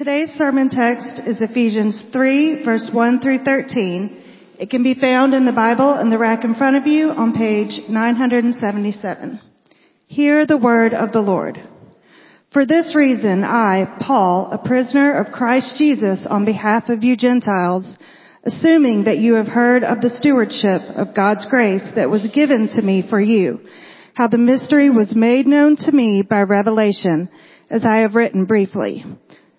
Today's sermon text is Ephesians 3 verse 1 through 13. It can be found in the Bible in the rack in front of you on page 977. Hear the word of the Lord. For this reason, I, Paul, a prisoner of Christ Jesus on behalf of you Gentiles, assuming that you have heard of the stewardship of God's grace that was given to me for you, how the mystery was made known to me by revelation, as I have written briefly.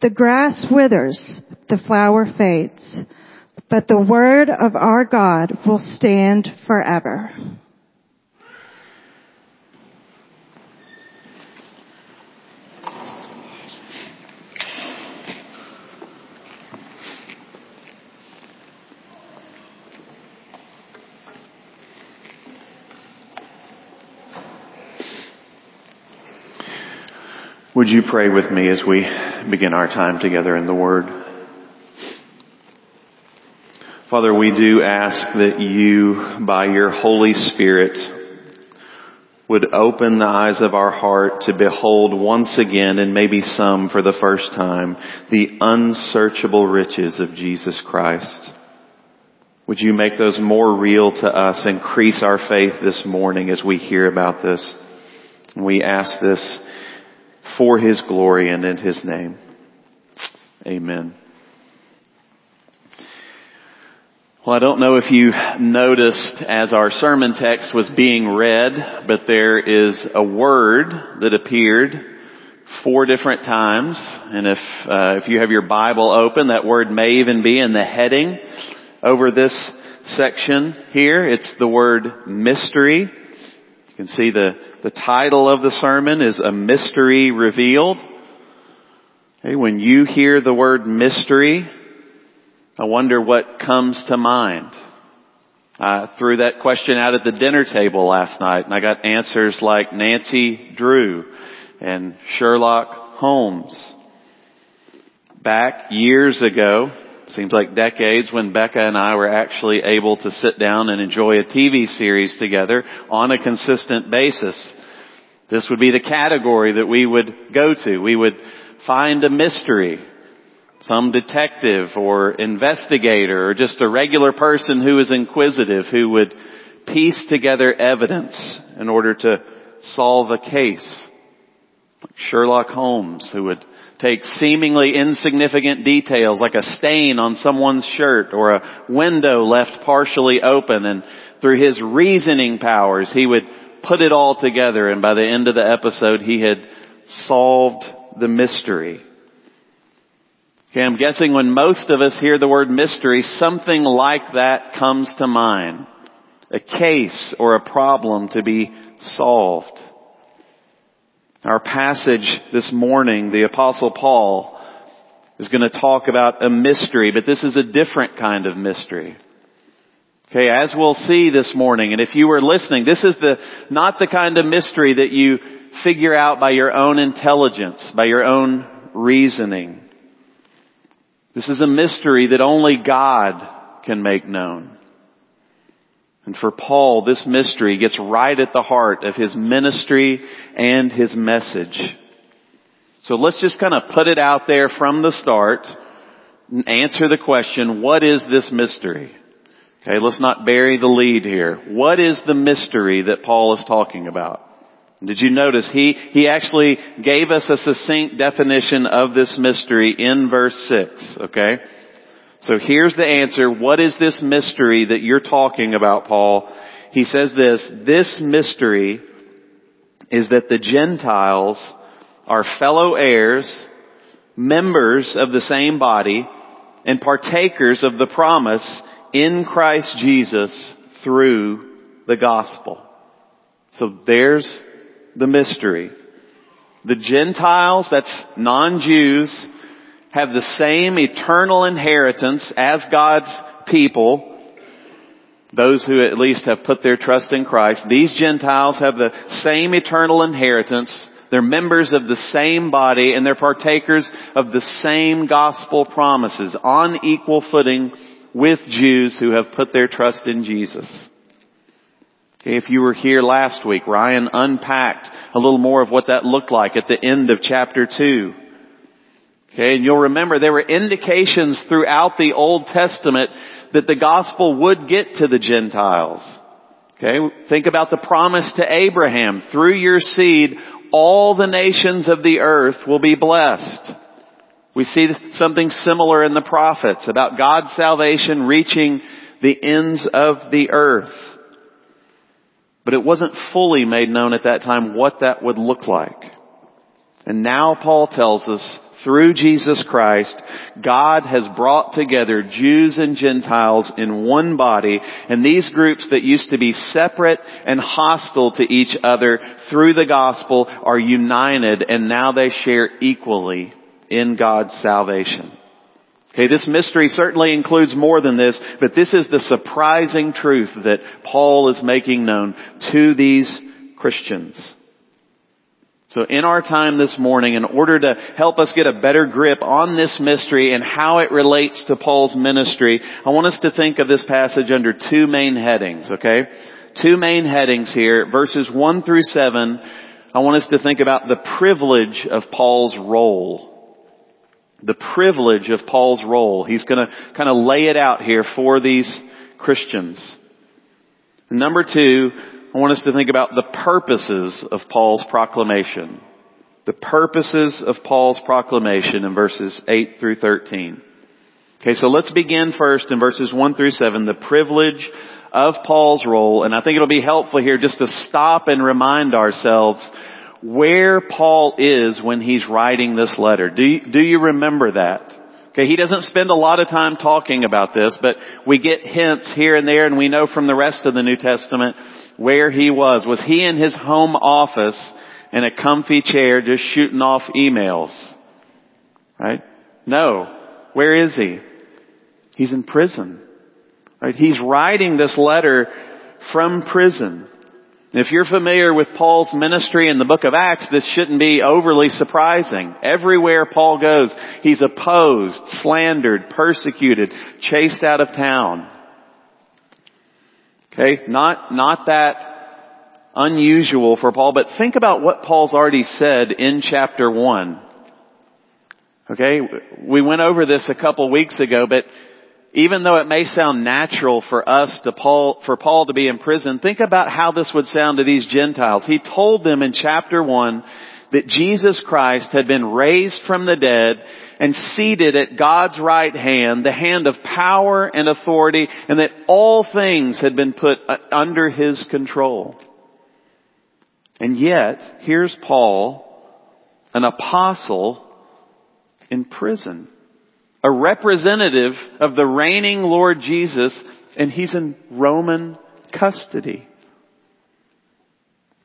The grass withers, the flower fades, but the word of our God will stand forever. Would you pray with me as we begin our time together in the Word? Father, we do ask that you, by your Holy Spirit, would open the eyes of our heart to behold once again, and maybe some for the first time, the unsearchable riches of Jesus Christ. Would you make those more real to us, increase our faith this morning as we hear about this? We ask this for His glory and in His name. Amen. Well, I don't know if you noticed as our sermon text was being read, but there is a word that appeared four different times. And if, uh, if you have your Bible open, that word may even be in the heading over this section here. It's the word mystery. You can see the, the title of the sermon is A Mystery Revealed. Hey, when you hear the word mystery, I wonder what comes to mind. I threw that question out at the dinner table last night and I got answers like Nancy Drew and Sherlock Holmes. Back years ago, seems like decades when Becca and I were actually able to sit down and enjoy a TV series together on a consistent basis. This would be the category that we would go to. We would find a mystery some detective or investigator or just a regular person who is inquisitive who would piece together evidence in order to solve a case. Sherlock Holmes who would take seemingly insignificant details like a stain on someone's shirt or a window left partially open and through his reasoning powers he would put it all together and by the end of the episode he had solved the mystery. Okay, I'm guessing when most of us hear the word mystery, something like that comes to mind. A case or a problem to be solved. Our passage this morning, the apostle Paul is going to talk about a mystery, but this is a different kind of mystery. Okay, as we'll see this morning, and if you were listening, this is the, not the kind of mystery that you figure out by your own intelligence, by your own reasoning. This is a mystery that only God can make known. And for Paul, this mystery gets right at the heart of his ministry and his message. So let's just kind of put it out there from the start and answer the question, what is this mystery? Okay, let's not bury the lead here. What is the mystery that Paul is talking about? Did you notice he, he actually gave us a succinct definition of this mystery in verse 6, okay? So here's the answer. What is this mystery that you're talking about, Paul? He says this, this mystery is that the Gentiles are fellow heirs, members of the same body, and partakers of the promise in Christ Jesus through the gospel. So there's the mystery. The Gentiles, that's non-Jews, have the same eternal inheritance as God's people, those who at least have put their trust in Christ. These Gentiles have the same eternal inheritance. They're members of the same body and they're partakers of the same gospel promises on equal footing with Jews who have put their trust in Jesus. Okay, if you were here last week, Ryan unpacked a little more of what that looked like at the end of chapter 2. Okay, and you'll remember there were indications throughout the Old Testament that the gospel would get to the Gentiles. Okay, think about the promise to Abraham. Through your seed, all the nations of the earth will be blessed. We see something similar in the prophets about God's salvation reaching the ends of the earth. But it wasn't fully made known at that time what that would look like. And now Paul tells us through Jesus Christ, God has brought together Jews and Gentiles in one body, and these groups that used to be separate and hostile to each other through the gospel are united and now they share equally in God's salvation. Okay, this mystery certainly includes more than this, but this is the surprising truth that Paul is making known to these Christians. So in our time this morning, in order to help us get a better grip on this mystery and how it relates to Paul's ministry, I want us to think of this passage under two main headings, okay? Two main headings here, verses 1 through 7. I want us to think about the privilege of Paul's role the privilege of Paul's role. He's going to kind of lay it out here for these Christians. Number two, I want us to think about the purposes of Paul's proclamation. The purposes of Paul's proclamation in verses 8 through 13. Okay, so let's begin first in verses 1 through 7, the privilege of Paul's role, and I think it'll be helpful here just to stop and remind ourselves where Paul is when he's writing this letter. Do you, do you remember that? Okay, he doesn't spend a lot of time talking about this, but we get hints here and there and we know from the rest of the New Testament where he was. Was he in his home office in a comfy chair just shooting off emails? Right? No. Where is he? He's in prison. Right? He's writing this letter from prison. If you're familiar with Paul's ministry in the book of Acts, this shouldn't be overly surprising. Everywhere Paul goes, he's opposed, slandered, persecuted, chased out of town. Okay, not, not that unusual for Paul, but think about what Paul's already said in chapter 1. Okay, we went over this a couple weeks ago, but even though it may sound natural for us to Paul, for Paul to be in prison, think about how this would sound to these Gentiles. He told them in chapter 1 that Jesus Christ had been raised from the dead and seated at God's right hand, the hand of power and authority, and that all things had been put uh, under his control. And yet, here's Paul, an apostle in prison a representative of the reigning Lord Jesus, and he's in Roman custody.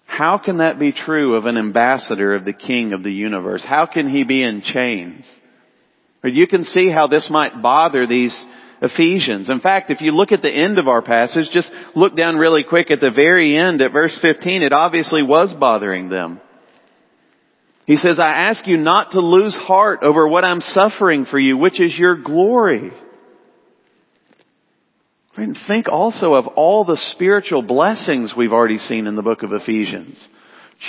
How can that be true of an ambassador of the King of the universe? How can he be in chains? But you can see how this might bother these Ephesians. In fact, if you look at the end of our passage, just look down really quick at the very end at verse 15, it obviously was bothering them. He says, I ask you not to lose heart over what I'm suffering for you, which is your glory. And think also of all the spiritual blessings we've already seen in the book of Ephesians.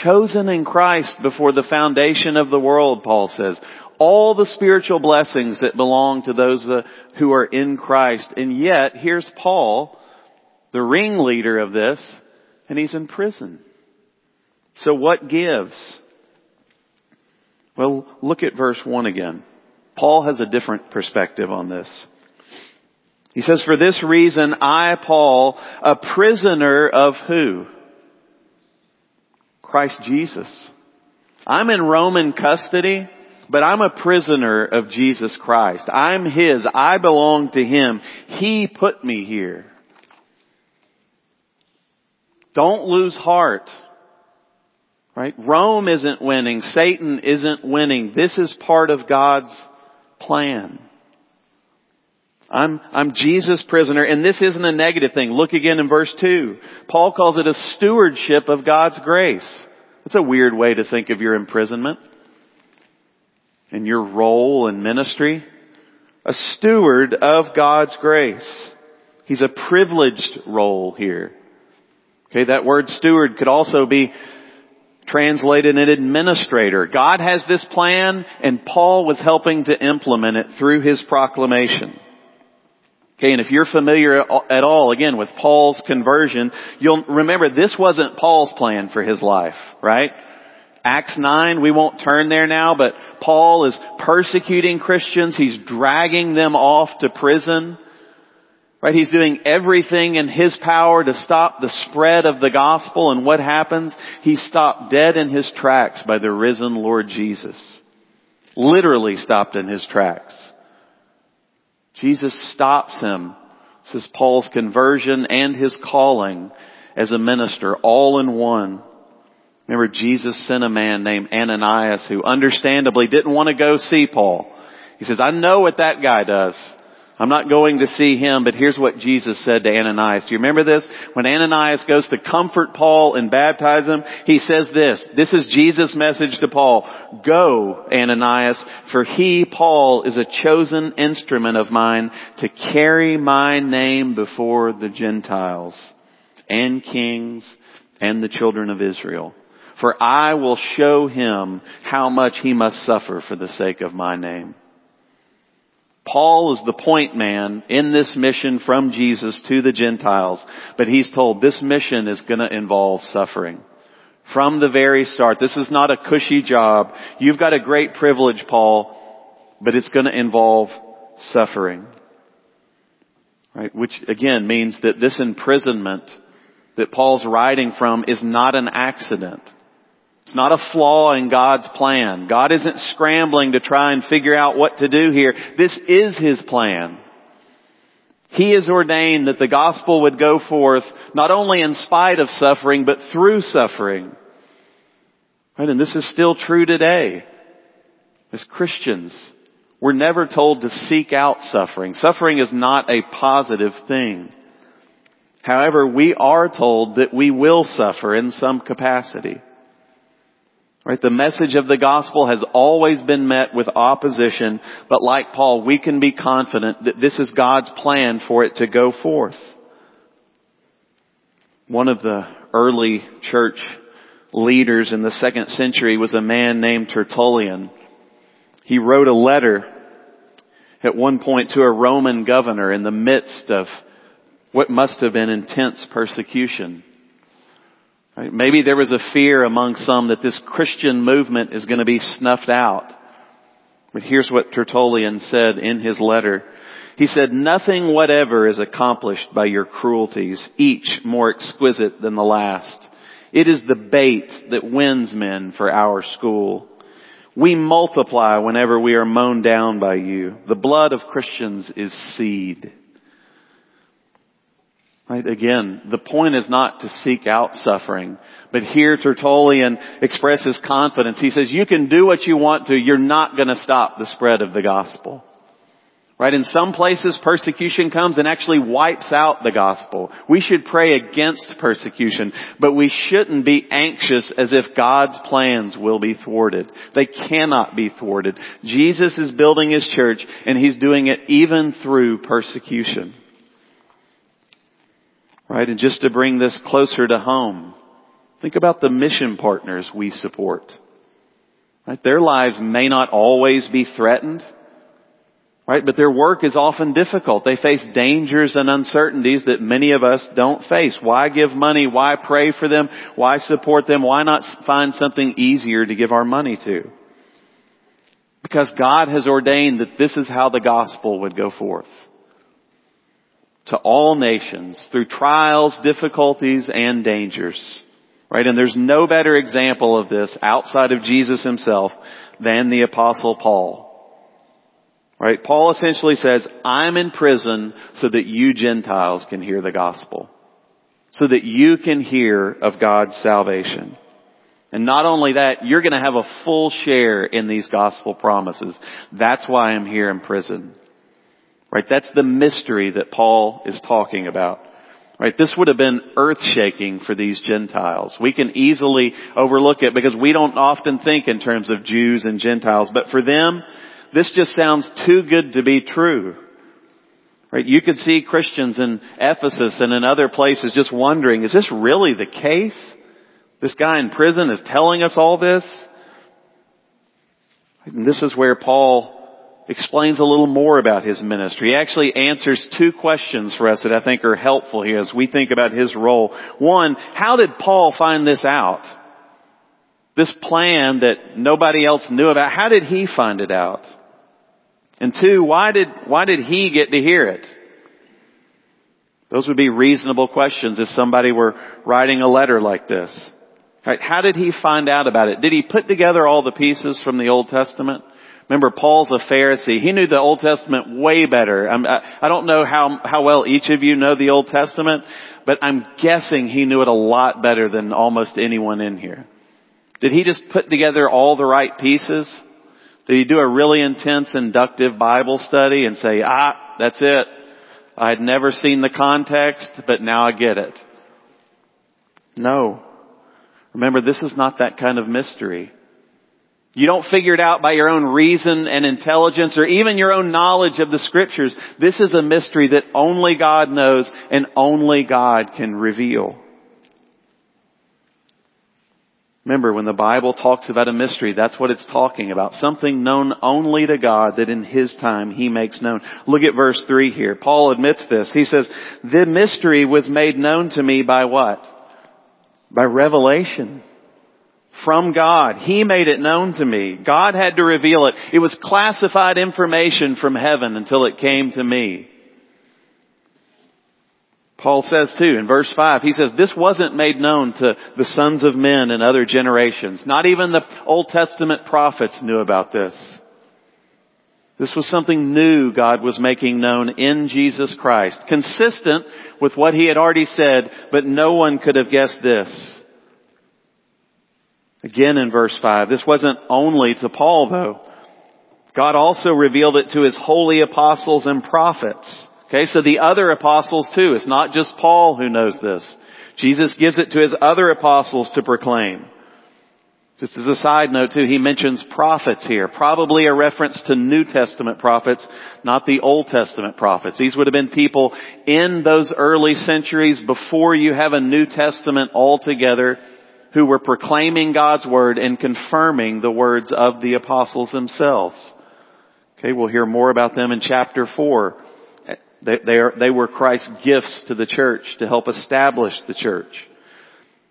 Chosen in Christ before the foundation of the world, Paul says. All the spiritual blessings that belong to those uh, who are in Christ. And yet, here's Paul, the ringleader of this, and he's in prison. So what gives? Well, look at verse 1 again. Paul has a different perspective on this. He says, for this reason, I, Paul, a prisoner of who? Christ Jesus. I'm in Roman custody, but I'm a prisoner of Jesus Christ. I'm His. I belong to Him. He put me here. Don't lose heart. Right? Rome isn't winning. Satan isn't winning. This is part of God's plan. I'm, I'm Jesus' prisoner, and this isn't a negative thing. Look again in verse 2. Paul calls it a stewardship of God's grace. That's a weird way to think of your imprisonment and your role in ministry. A steward of God's grace. He's a privileged role here. Okay, that word steward could also be translated an administrator. God has this plan and Paul was helping to implement it through his proclamation. Okay, and if you're familiar at all, again, with Paul's conversion, you'll remember this wasn't Paul's plan for his life, right? Acts 9, we won't turn there now, but Paul is persecuting Christians. He's dragging them off to prison. Right? He's doing everything in his power to stop the spread of the gospel and what happens? He's stopped dead in his tracks by the risen Lord Jesus. Literally stopped in his tracks. Jesus stops him. This is Paul's conversion and his calling as a minister all in one. Remember Jesus sent a man named Ananias who understandably didn't want to go see Paul. He says, I know what that guy does. I'm not going to see him, but here's what Jesus said to Ananias. Do you remember this? When Ananias goes to comfort Paul and baptize him, he says this. This is Jesus' message to Paul. Go, Ananias, for he, Paul, is a chosen instrument of mine to carry my name before the Gentiles and kings and the children of Israel. For I will show him how much he must suffer for the sake of my name. Paul is the point man in this mission from Jesus to the Gentiles, but he's told this mission is going to involve suffering. From the very start, this is not a cushy job. You've got a great privilege, Paul, but it's going to involve suffering. Right? Which again means that this imprisonment that Paul's writing from is not an accident. It's not a flaw in God's plan. God isn't scrambling to try and figure out what to do here. This is His plan. He has ordained that the gospel would go forth not only in spite of suffering, but through suffering. Right? And this is still true today. As Christians, we're never told to seek out suffering. Suffering is not a positive thing. However, we are told that we will suffer in some capacity. Right? The message of the gospel has always been met with opposition, but like Paul, we can be confident that this is God's plan for it to go forth. One of the early church leaders in the second century was a man named Tertullian. He wrote a letter at one point to a Roman governor in the midst of what must have been intense persecution. Maybe there was a fear among some that this Christian movement is going to be snuffed out. But here's what Tertullian said in his letter. He said, nothing whatever is accomplished by your cruelties, each more exquisite than the last. It is the bait that wins men for our school. We multiply whenever we are mown down by you. The blood of Christians is seed. Right? Again, the point is not to seek out suffering. But here Tertullian expresses confidence. He says, you can do what you want to. You're not going to stop the spread of the gospel. Right? In some places, persecution comes and actually wipes out the gospel. We should pray against persecution, but we shouldn't be anxious as if God's plans will be thwarted. They cannot be thwarted. Jesus is building His church and He's doing it even through persecution. Right? And just to bring this closer to home, think about the mission partners we support. Right? Their lives may not always be threatened. Right? But their work is often difficult. They face dangers and uncertainties that many of us don't face. Why give money? Why pray for them? Why support them? Why not find something easier to give our money to? Because God has ordained that this is how the gospel would go forth. To all nations through trials, difficulties, and dangers. Right? And there's no better example of this outside of Jesus himself than the apostle Paul. Right? Paul essentially says, I'm in prison so that you Gentiles can hear the gospel. So that you can hear of God's salvation. And not only that, you're going to have a full share in these gospel promises. That's why I'm here in prison. Right? That's the mystery that Paul is talking about. Right? This would have been earth shaking for these Gentiles. We can easily overlook it because we don't often think in terms of Jews and Gentiles, but for them, this just sounds too good to be true. Right? You could see Christians in Ephesus and in other places just wondering, is this really the case? This guy in prison is telling us all this? And this is where Paul explains a little more about his ministry. He actually answers two questions for us that I think are helpful here as we think about his role. One, how did Paul find this out? This plan that nobody else knew about, how did he find it out? And two, why did, why did he get to hear it? Those would be reasonable questions if somebody were writing a letter like this. Right? How did he find out about it? Did he put together all the pieces from the Old Testament? Remember, Paul's a Pharisee. He knew the Old Testament way better. I, I don't know how, how well each of you know the Old Testament, but I'm guessing he knew it a lot better than almost anyone in here. Did he just put together all the right pieces? Did he do a really intense inductive Bible study and say, ah, that's it. I had never seen the context, but now I get it. No. Remember, this is not that kind of mystery. You don't figure it out by your own reason and intelligence or even your own knowledge of the scriptures. This is a mystery that only God knows and only God can reveal. Remember, when the Bible talks about a mystery, that's what it's talking about. Something known only to God that in His time He makes known. Look at verse 3 here. Paul admits this. He says, the mystery was made known to me by what? By revelation. From God. He made it known to me. God had to reveal it. It was classified information from heaven until it came to me. Paul says too in verse 5, he says, this wasn't made known to the sons of men in other generations. Not even the Old Testament prophets knew about this. This was something new God was making known in Jesus Christ, consistent with what he had already said, but no one could have guessed this. Again in verse 5, this wasn't only to Paul though. God also revealed it to his holy apostles and prophets. Okay, so the other apostles too. It's not just Paul who knows this. Jesus gives it to his other apostles to proclaim. Just as a side note too, he mentions prophets here. Probably a reference to New Testament prophets, not the Old Testament prophets. These would have been people in those early centuries before you have a New Testament altogether who were proclaiming God's word and confirming the words of the apostles themselves. Okay, we'll hear more about them in chapter 4. They, they, are, they were Christ's gifts to the church to help establish the church.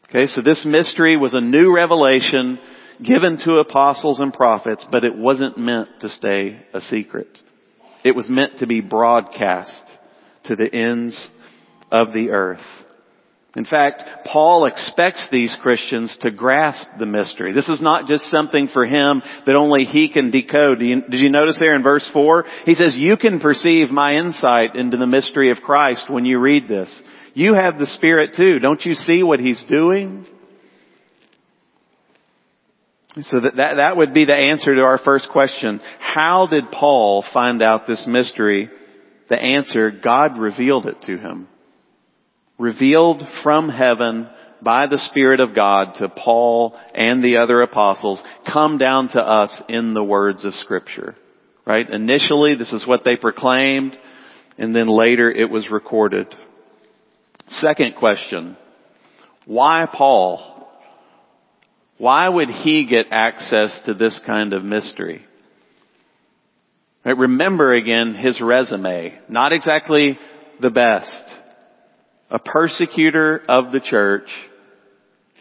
Okay, so this mystery was a new revelation given to apostles and prophets, but it wasn't meant to stay a secret. It was meant to be broadcast to the ends of the earth. In fact, Paul expects these Christians to grasp the mystery. This is not just something for him that only he can decode. Did you notice there in verse 4? He says, you can perceive my insight into the mystery of Christ when you read this. You have the Spirit too. Don't you see what he's doing? So that, that, that would be the answer to our first question. How did Paul find out this mystery? The answer, God revealed it to him revealed from heaven by the Spirit of God to Paul and the other apostles come down to us in the words of scripture. Right? Initially, this is what they proclaimed, and then later it was recorded. Second question. Why Paul? Why would he get access to this kind of mystery? Right, remember again his resume. Not exactly the best. A persecutor of the church,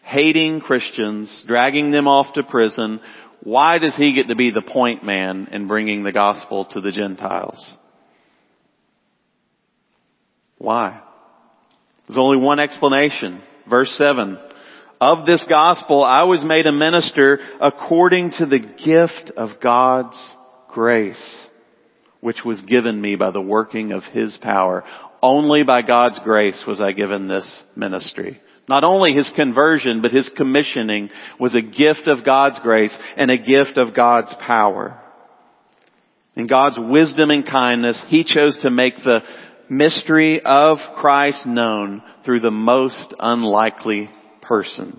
hating Christians, dragging them off to prison. Why does he get to be the point man in bringing the gospel to the Gentiles? Why? There's only one explanation. Verse 7. Of this gospel I was made a minister according to the gift of God's grace, which was given me by the working of His power. Only by God's grace was I given this ministry. Not only his conversion, but his commissioning was a gift of God's grace and a gift of God's power. In God's wisdom and kindness, he chose to make the mystery of Christ known through the most unlikely person.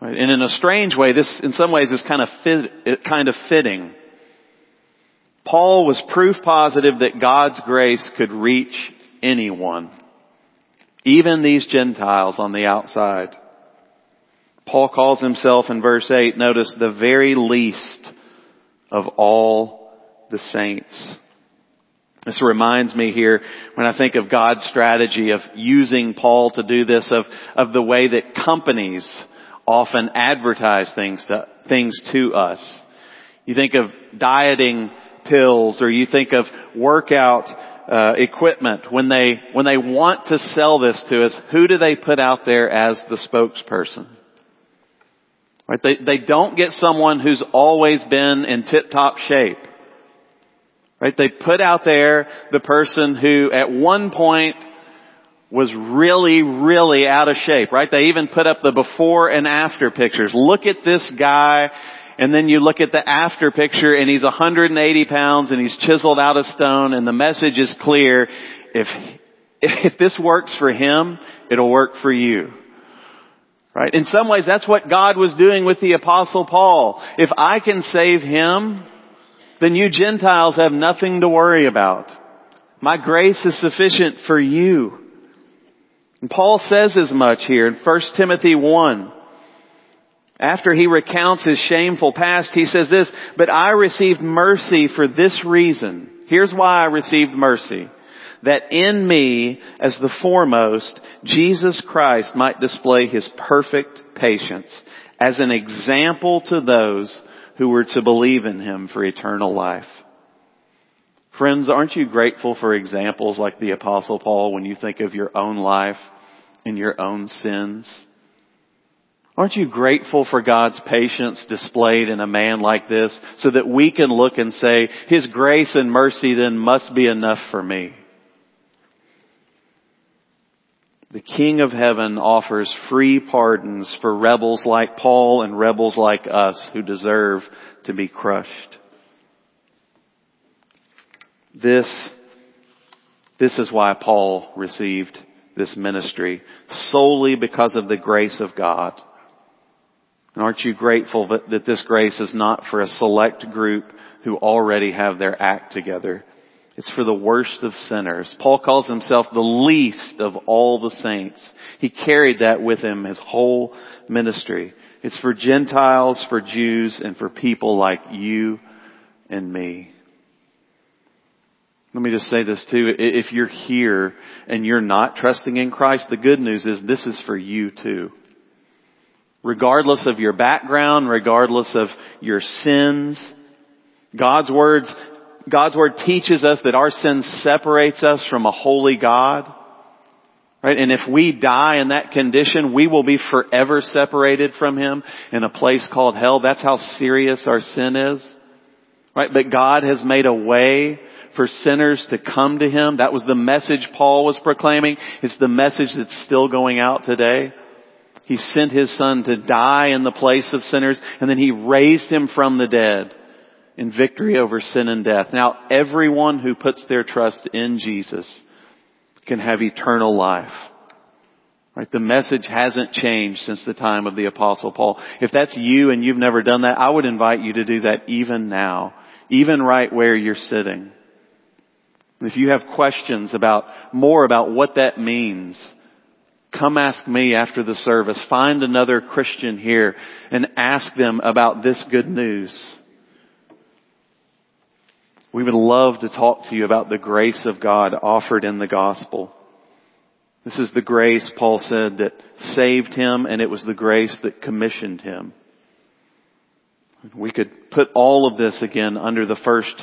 Right? And in a strange way, this in some ways is kind of fit, kind of fitting. Paul was proof positive that God's grace could reach anyone. Even these Gentiles on the outside. Paul calls himself in verse 8, notice, the very least of all the saints. This reminds me here when I think of God's strategy of using Paul to do this, of, of the way that companies often advertise things to, things to us. You think of dieting pills or you think of workout uh, equipment when they when they want to sell this to us who do they put out there as the spokesperson right they they don't get someone who's always been in tip top shape Right? They put out there the person who at one point was really, really out of shape, right? They even put up the before and after pictures. Look at this guy, and then you look at the after picture and he's 180 pounds and he's chiseled out of stone and the message is clear. If, if this works for him, it'll work for you. Right? In some ways, that's what God was doing with the apostle Paul. If I can save him, then you Gentiles have nothing to worry about. My grace is sufficient for you. And Paul says as much here in 1 Timothy 1. After he recounts his shameful past, he says this, but I received mercy for this reason. Here's why I received mercy. That in me, as the foremost, Jesus Christ might display his perfect patience as an example to those who were to believe in him for eternal life. Friends, aren't you grateful for examples like the apostle Paul when you think of your own life and your own sins? Aren't you grateful for God's patience displayed in a man like this so that we can look and say, His grace and mercy then must be enough for me? The King of Heaven offers free pardons for rebels like Paul and rebels like us who deserve to be crushed. This, this is why Paul received this ministry, solely because of the grace of God. And aren't you grateful that, that this grace is not for a select group who already have their act together, it's for the worst of sinners. Paul calls himself the least of all the saints. He carried that with him his whole ministry. It's for Gentiles, for Jews, and for people like you and me. Let me just say this too. If you're here and you're not trusting in Christ, the good news is this is for you too. Regardless of your background, regardless of your sins, God's words God's Word teaches us that our sin separates us from a holy God. Right? And if we die in that condition, we will be forever separated from Him in a place called hell. That's how serious our sin is. Right? But God has made a way for sinners to come to Him. That was the message Paul was proclaiming. It's the message that's still going out today. He sent His Son to die in the place of sinners and then He raised Him from the dead in victory over sin and death. Now everyone who puts their trust in Jesus can have eternal life. Right? The message hasn't changed since the time of the apostle Paul. If that's you and you've never done that, I would invite you to do that even now. Even right where you're sitting. If you have questions about, more about what that means, come ask me after the service. Find another Christian here and ask them about this good news. We would love to talk to you about the grace of God offered in the gospel. This is the grace, Paul said, that saved him and it was the grace that commissioned him. We could put all of this again under the first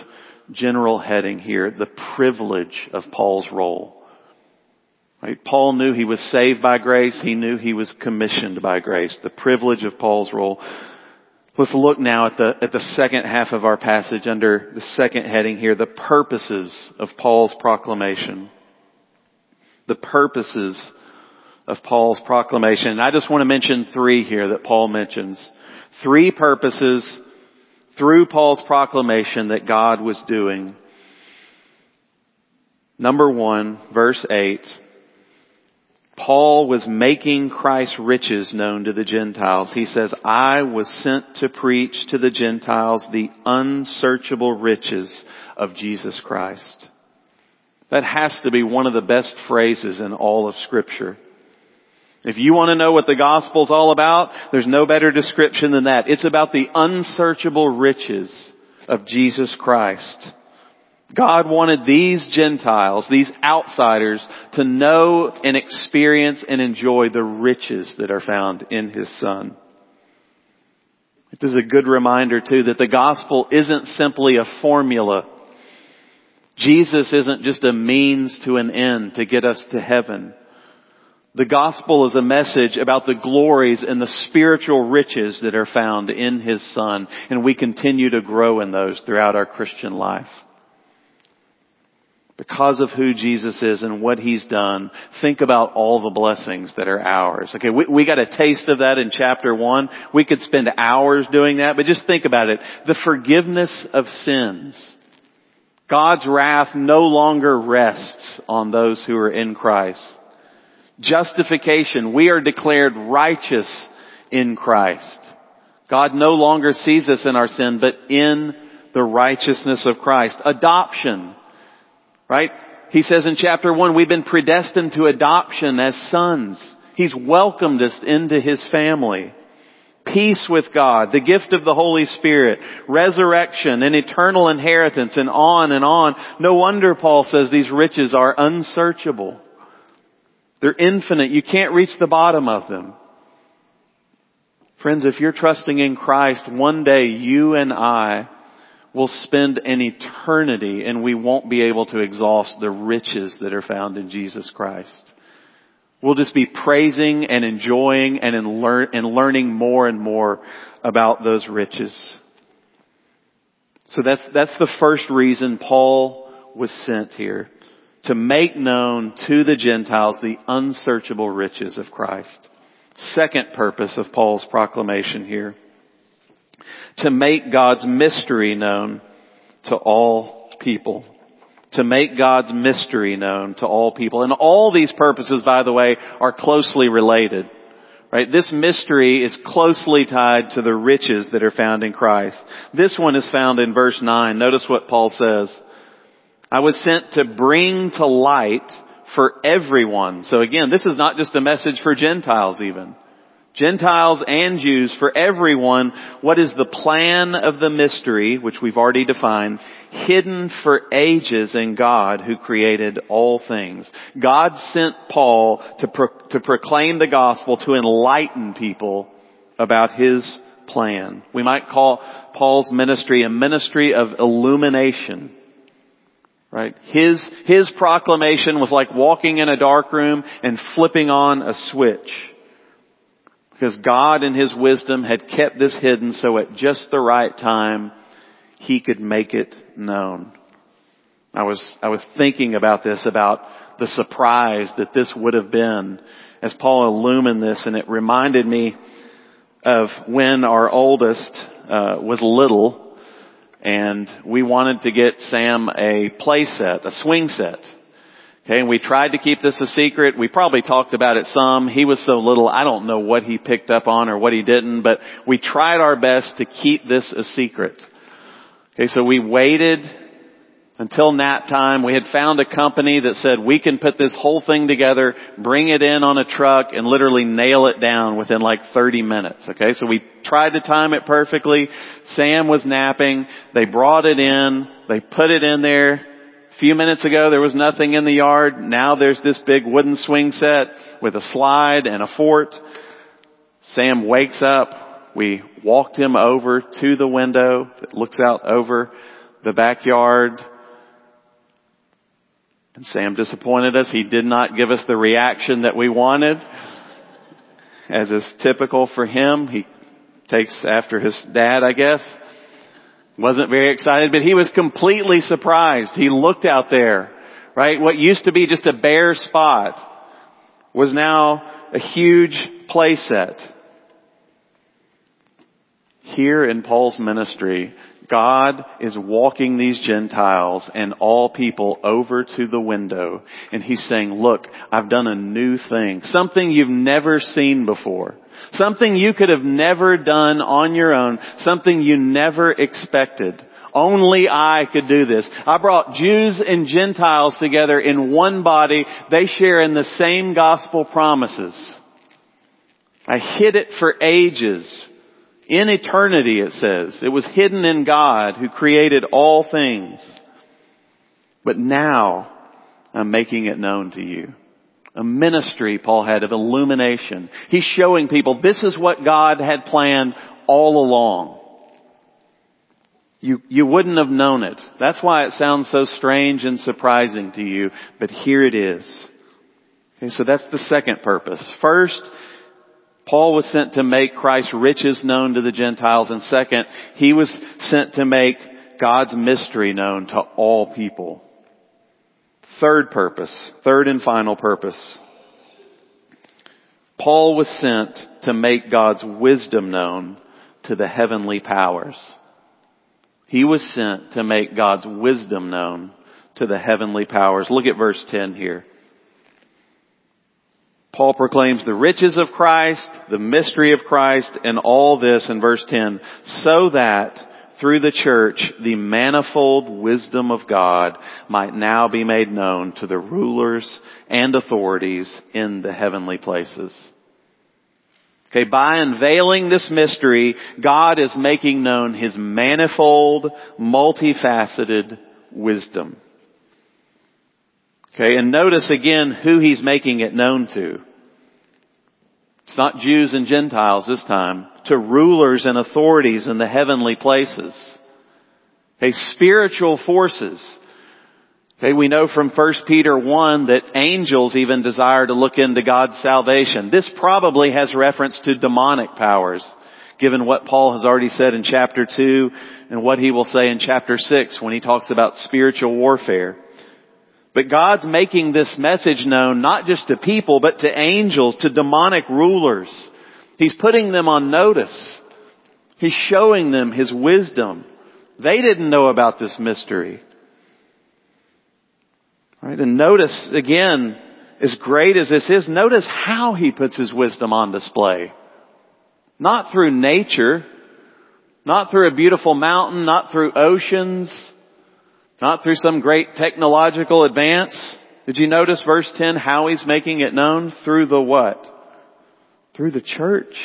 general heading here, the privilege of Paul's role. Right? Paul knew he was saved by grace. He knew he was commissioned by grace. The privilege of Paul's role. Let's look now at the, at the second half of our passage under the second heading here, the purposes of Paul's proclamation. The purposes of Paul's proclamation. And I just want to mention three here that Paul mentions. Three purposes through Paul's proclamation that God was doing. Number one, verse eight, Paul was making Christ's riches known to the Gentiles. He says, I was sent to preach to the Gentiles the unsearchable riches of Jesus Christ. That has to be one of the best phrases in all of scripture. If you want to know what the gospel's all about, there's no better description than that. It's about the unsearchable riches of Jesus Christ. God wanted these Gentiles, these outsiders, to know and experience and enjoy the riches that are found in His Son. It is a good reminder too that the gospel isn't simply a formula. Jesus isn't just a means to an end to get us to heaven. The gospel is a message about the glories and the spiritual riches that are found in His Son, and we continue to grow in those throughout our Christian life. Because of who Jesus is and what He's done, think about all the blessings that are ours. Okay, we, we got a taste of that in chapter one. We could spend hours doing that, but just think about it. The forgiveness of sins. God's wrath no longer rests on those who are in Christ. Justification. We are declared righteous in Christ. God no longer sees us in our sin, but in the righteousness of Christ. Adoption. Right? He says in chapter one, we've been predestined to adoption as sons. He's welcomed us into His family. Peace with God, the gift of the Holy Spirit, resurrection, an eternal inheritance, and on and on. No wonder Paul says these riches are unsearchable. They're infinite. You can't reach the bottom of them. Friends, if you're trusting in Christ, one day you and I will spend an eternity and we won't be able to exhaust the riches that are found in Jesus Christ. We'll just be praising and enjoying and, lear- and learning more and more about those riches. So that's, that's the first reason Paul was sent here to make known to the Gentiles the unsearchable riches of Christ. Second purpose of Paul's proclamation here. To make God's mystery known to all people. To make God's mystery known to all people. And all these purposes, by the way, are closely related. Right? This mystery is closely tied to the riches that are found in Christ. This one is found in verse 9. Notice what Paul says. I was sent to bring to light for everyone. So again, this is not just a message for Gentiles even. Gentiles and Jews, for everyone, what is the plan of the mystery, which we've already defined, hidden for ages in God who created all things. God sent Paul to, pro- to proclaim the gospel to enlighten people about His plan. We might call Paul's ministry a ministry of illumination. Right? His, his proclamation was like walking in a dark room and flipping on a switch. Because God in His wisdom had kept this hidden so at just the right time, He could make it known. I was, I was thinking about this, about the surprise that this would have been as Paul illumined this and it reminded me of when our oldest uh, was little and we wanted to get Sam a play set, a swing set. Okay, and we tried to keep this a secret. We probably talked about it some. He was so little, I don't know what he picked up on or what he didn't, but we tried our best to keep this a secret. Okay, so we waited Until nap time, we had found a company that said we can put this whole thing together, bring it in on a truck, and literally nail it down within like 30 minutes. Okay, so we tried to time it perfectly. Sam was napping. They brought it in. They put it in there. Few minutes ago, there was nothing in the yard. Now there's this big wooden swing set with a slide and a fort. Sam wakes up. We walked him over to the window that looks out over the backyard and Sam disappointed us. He did not give us the reaction that we wanted. As is typical for him, he takes after his dad, I guess. Wasn't very excited, but he was completely surprised. He looked out there, right? What used to be just a bare spot was now a huge playset. Here in Paul's ministry, God is walking these Gentiles and all people over to the window and he's saying, look, I've done a new thing. Something you've never seen before. Something you could have never done on your own. Something you never expected. Only I could do this. I brought Jews and Gentiles together in one body. They share in the same gospel promises. I hid it for ages. In eternity, it says. It was hidden in God who created all things. But now, I'm making it known to you. A ministry Paul had of illumination. He's showing people this is what God had planned all along. You, you wouldn't have known it. That's why it sounds so strange and surprising to you, but here it is. Okay, so that's the second purpose. First, Paul was sent to make Christ's riches known to the Gentiles, and second, he was sent to make God's mystery known to all people. Third purpose, third and final purpose. Paul was sent to make God's wisdom known to the heavenly powers. He was sent to make God's wisdom known to the heavenly powers. Look at verse 10 here. Paul proclaims the riches of Christ, the mystery of Christ, and all this in verse 10, so that through the church the manifold wisdom of God might now be made known to the rulers and authorities in the heavenly places. Okay, by unveiling this mystery, God is making known His manifold, multifaceted wisdom. Okay, and notice again who He's making it known to. It's not Jews and Gentiles this time, to rulers and authorities in the heavenly places. Okay, spiritual forces. Okay, we know from 1 Peter 1 that angels even desire to look into God's salvation. This probably has reference to demonic powers, given what Paul has already said in chapter 2 and what he will say in chapter 6 when he talks about spiritual warfare. But God's making this message known not just to people, but to angels, to demonic rulers. He's putting them on notice. He's showing them His wisdom. They didn't know about this mystery. Right? And notice again, as great as this is, notice how He puts His wisdom on display. Not through nature, not through a beautiful mountain, not through oceans, not through some great technological advance. Did you notice verse 10 how he's making it known? Through the what? Through the church.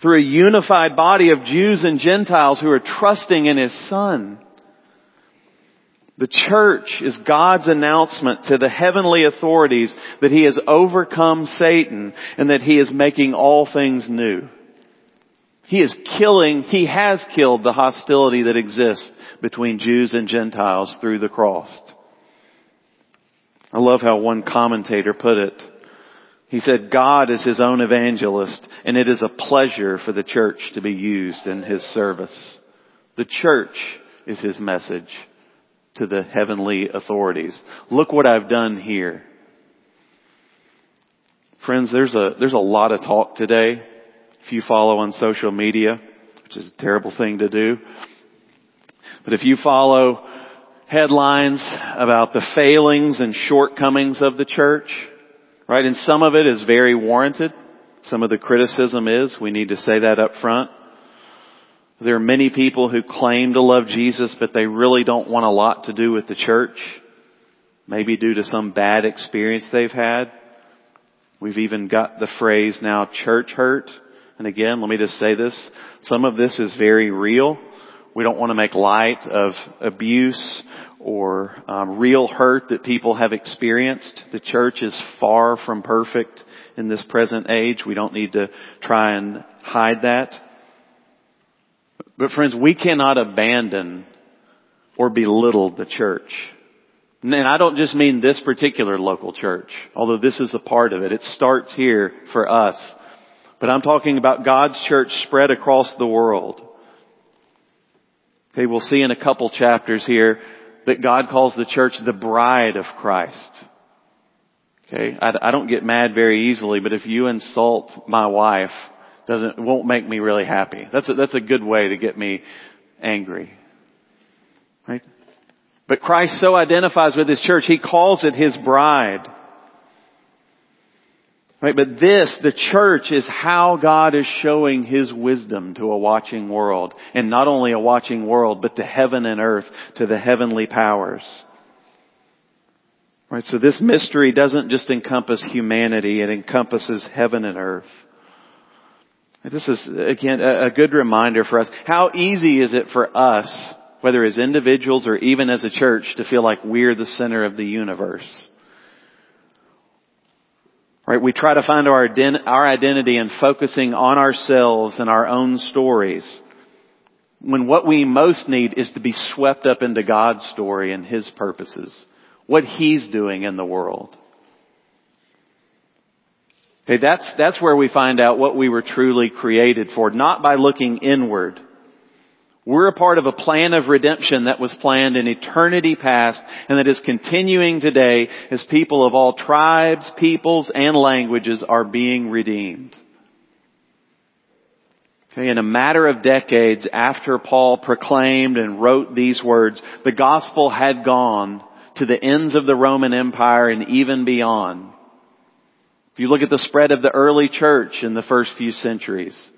Through a unified body of Jews and Gentiles who are trusting in his son. The church is God's announcement to the heavenly authorities that he has overcome Satan and that he is making all things new. He is killing, he has killed the hostility that exists between Jews and Gentiles through the cross. I love how one commentator put it. He said, God is his own evangelist and it is a pleasure for the church to be used in his service. The church is his message to the heavenly authorities. Look what I've done here. Friends, there's a, there's a lot of talk today. If you follow on social media, which is a terrible thing to do, but if you follow headlines about the failings and shortcomings of the church, right, and some of it is very warranted. Some of the criticism is, we need to say that up front. There are many people who claim to love Jesus, but they really don't want a lot to do with the church. Maybe due to some bad experience they've had. We've even got the phrase now church hurt. And again, let me just say this. Some of this is very real. We don't want to make light of abuse or um, real hurt that people have experienced. The church is far from perfect in this present age. We don't need to try and hide that. But friends, we cannot abandon or belittle the church. And I don't just mean this particular local church, although this is a part of it. It starts here for us. But I'm talking about God's church spread across the world. Okay, we'll see in a couple chapters here that God calls the church the bride of Christ. Okay, I, I don't get mad very easily, but if you insult my wife, doesn't won't make me really happy. That's a, that's a good way to get me angry. Right? But Christ so identifies with his church, he calls it his bride. Right, but this, the church, is how God is showing His wisdom to a watching world. And not only a watching world, but to heaven and earth, to the heavenly powers. Right, so this mystery doesn't just encompass humanity, it encompasses heaven and earth. This is, again, a good reminder for us. How easy is it for us, whether as individuals or even as a church, to feel like we're the center of the universe? Right? We try to find our, our identity in focusing on ourselves and our own stories. When what we most need is to be swept up into God's story and His purposes. What He's doing in the world. Okay, that's, that's where we find out what we were truly created for, not by looking inward, we're a part of a plan of redemption that was planned in eternity past and that is continuing today as people of all tribes, peoples, and languages are being redeemed. Okay, in a matter of decades after Paul proclaimed and wrote these words, the gospel had gone to the ends of the Roman Empire and even beyond. If you look at the spread of the early church in the first few centuries,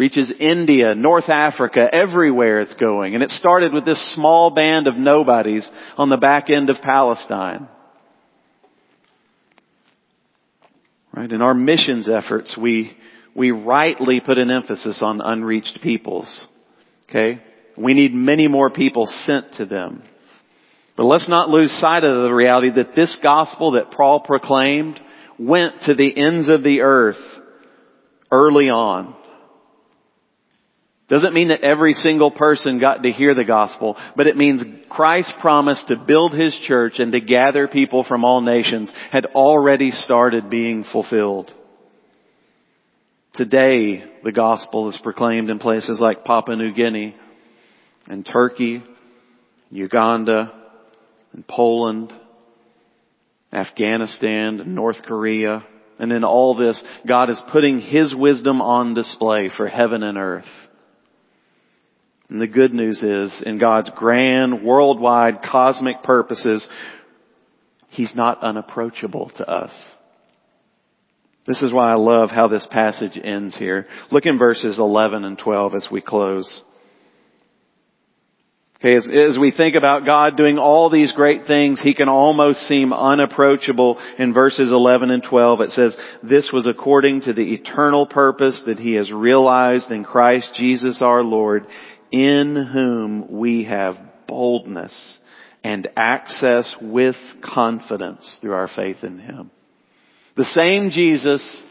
reaches India, North Africa, everywhere it's going. And it started with this small band of nobodies on the back end of Palestine. Right? In our missions efforts, we, we rightly put an emphasis on unreached peoples. Okay? We need many more people sent to them. But let's not lose sight of the reality that this gospel that Paul proclaimed went to the ends of the earth early on. Doesn't mean that every single person got to hear the gospel, but it means Christ's promise to build His church and to gather people from all nations had already started being fulfilled. Today, the gospel is proclaimed in places like Papua New Guinea and Turkey, Uganda, and Poland, Afghanistan, and North Korea. And in all this, God is putting His wisdom on display for heaven and earth. And the good news is, in God's grand, worldwide, cosmic purposes, He's not unapproachable to us. This is why I love how this passage ends here. Look in verses 11 and 12 as we close. Okay, as, as, we think about God doing all these great things, He can almost seem unapproachable. In verses 11 and 12 it says, This was according to the eternal purpose that He has realized in Christ Jesus our Lord, in whom we have boldness and access with confidence through our faith in Him. The same Jesus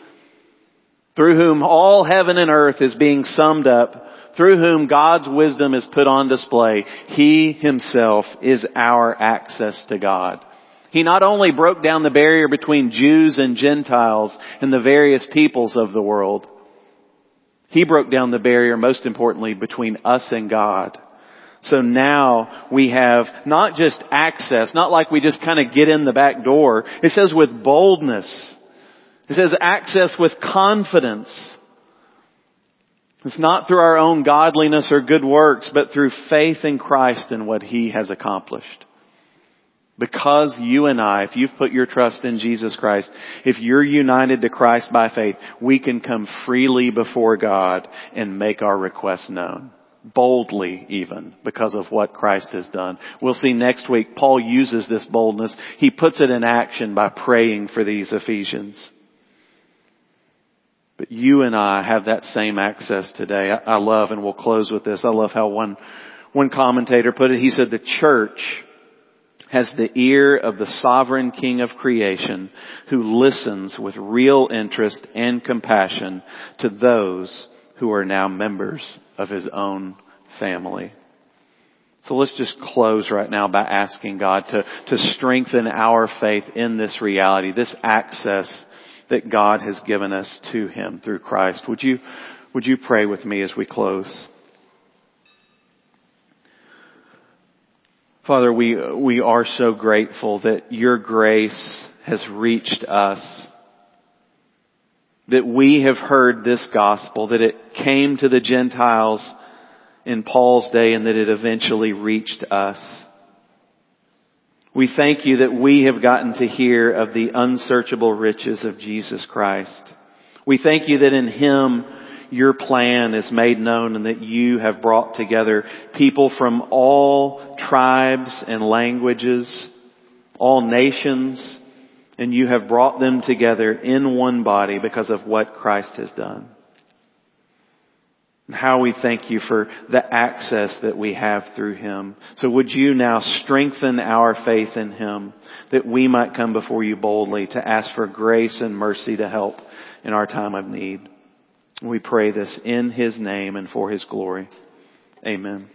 through whom all heaven and earth is being summed up, through whom God's wisdom is put on display, He Himself is our access to God. He not only broke down the barrier between Jews and Gentiles and the various peoples of the world, he broke down the barrier, most importantly, between us and God. So now we have not just access, not like we just kind of get in the back door. It says with boldness. It says access with confidence. It's not through our own godliness or good works, but through faith in Christ and what He has accomplished. Because you and I, if you've put your trust in Jesus Christ, if you're united to Christ by faith, we can come freely before God and make our requests known. boldly even because of what Christ has done. We'll see next week Paul uses this boldness. He puts it in action by praying for these Ephesians. But you and I have that same access today. I, love, and we'll close with this, I love how one, one commentator put it. He said the church has the ear of the sovereign king of creation who listens with real interest and compassion to those who are now members of his own family. So let's just close right now by asking God to, to strengthen our faith in this reality, this access that God has given us to Him through Christ. Would you, would you pray with me as we close? Father, we, we are so grateful that your grace has reached us that we have heard this gospel, that it came to the Gentiles in Paul's day and that it eventually reached us. We thank you that we have gotten to hear of the unsearchable riches of Jesus Christ. We thank you that in Him your plan is made known and that you have brought together people from all tribes and languages, all nations, and you have brought them together in one body because of what Christ has done. How we thank you for the access that we have through Him. So would you now strengthen our faith in Him that we might come before you boldly to ask for grace and mercy to help in our time of need. We pray this in His name and for His glory. Amen.